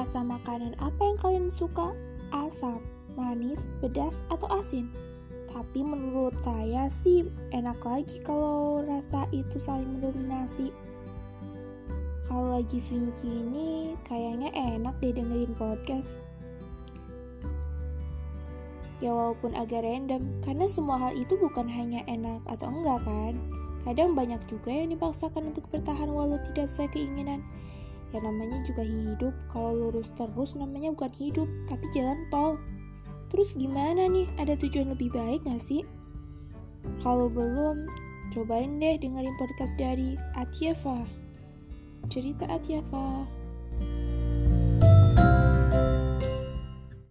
Rasa makanan apa yang kalian suka? Asam, manis, pedas, atau asin? Tapi menurut saya sih enak lagi kalau rasa itu saling mendominasi. Kalau lagi sunyi gini, kayaknya enak deh dengerin podcast. Ya walaupun agak random, karena semua hal itu bukan hanya enak atau enggak kan. Kadang banyak juga yang dipaksakan untuk bertahan walau tidak sesuai keinginan. Ya namanya juga hidup, kalau lurus terus namanya bukan hidup, tapi jalan tol. Terus gimana nih, ada tujuan lebih baik gak sih? Kalau belum, cobain deh dengerin podcast dari Atiefa. Cerita Atiefa.